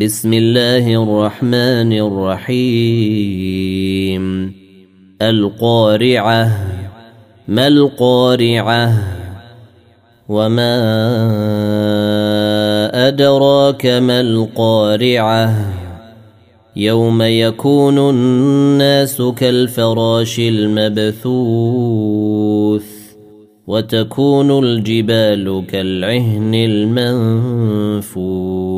بسم الله الرحمن الرحيم. القارعة. ما القارعة؟ وما أدراك ما القارعة؟ يوم يكون الناس كالفراش المبثوث وتكون الجبال كالعهن المنفوش